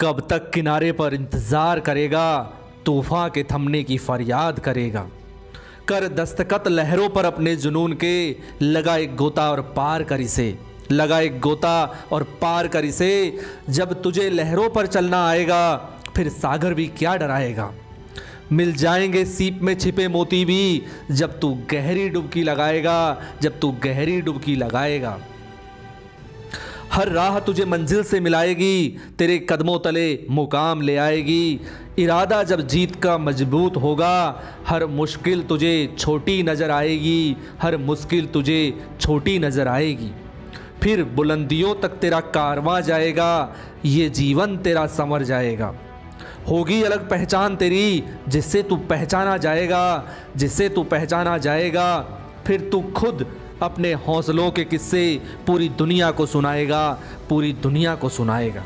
कब तक किनारे पर इंतज़ार करेगा तूफ़ान के थमने की फरियाद करेगा। कर दस्तखत लहरों पर अपने जुनून के, लगा एक गोता और पार कर इसे। लगा एक गोता और पार कर इसे। जब तुझे लहरों पर चलना आएगा, फिर सागर भी क्या डराएगा। मिल जाएँगे सीप में छिपे मोती भी, जब तू गहरी डुबकी लगाएगा, जब तू गहरी डुबकी लगाएगा। हर राह तुझे मंजिल से मिलाएगी, तेरे कदमों तले मुकाम ले आएगी। इरादा जब जीत का मज़बूत होगा, हर मुश्किल तुझे छोटी नज़र आएगी, हर मुश्किल तुझे छोटी नज़र आएगी। फिर बुलंदियों तक तेरा कारवां जाएगा, ये जीवन तेरा संवर जाएगा। होगी अलग पहचान तेरी, जिससे तू पहचाना जाएगा, जिससे तू पहचाना जाएगा, फिर तू खुद अपने हौसलों के किस्से पूरी दुनिया को सुनाएगा पूरी दुनिया को सुनाएगा।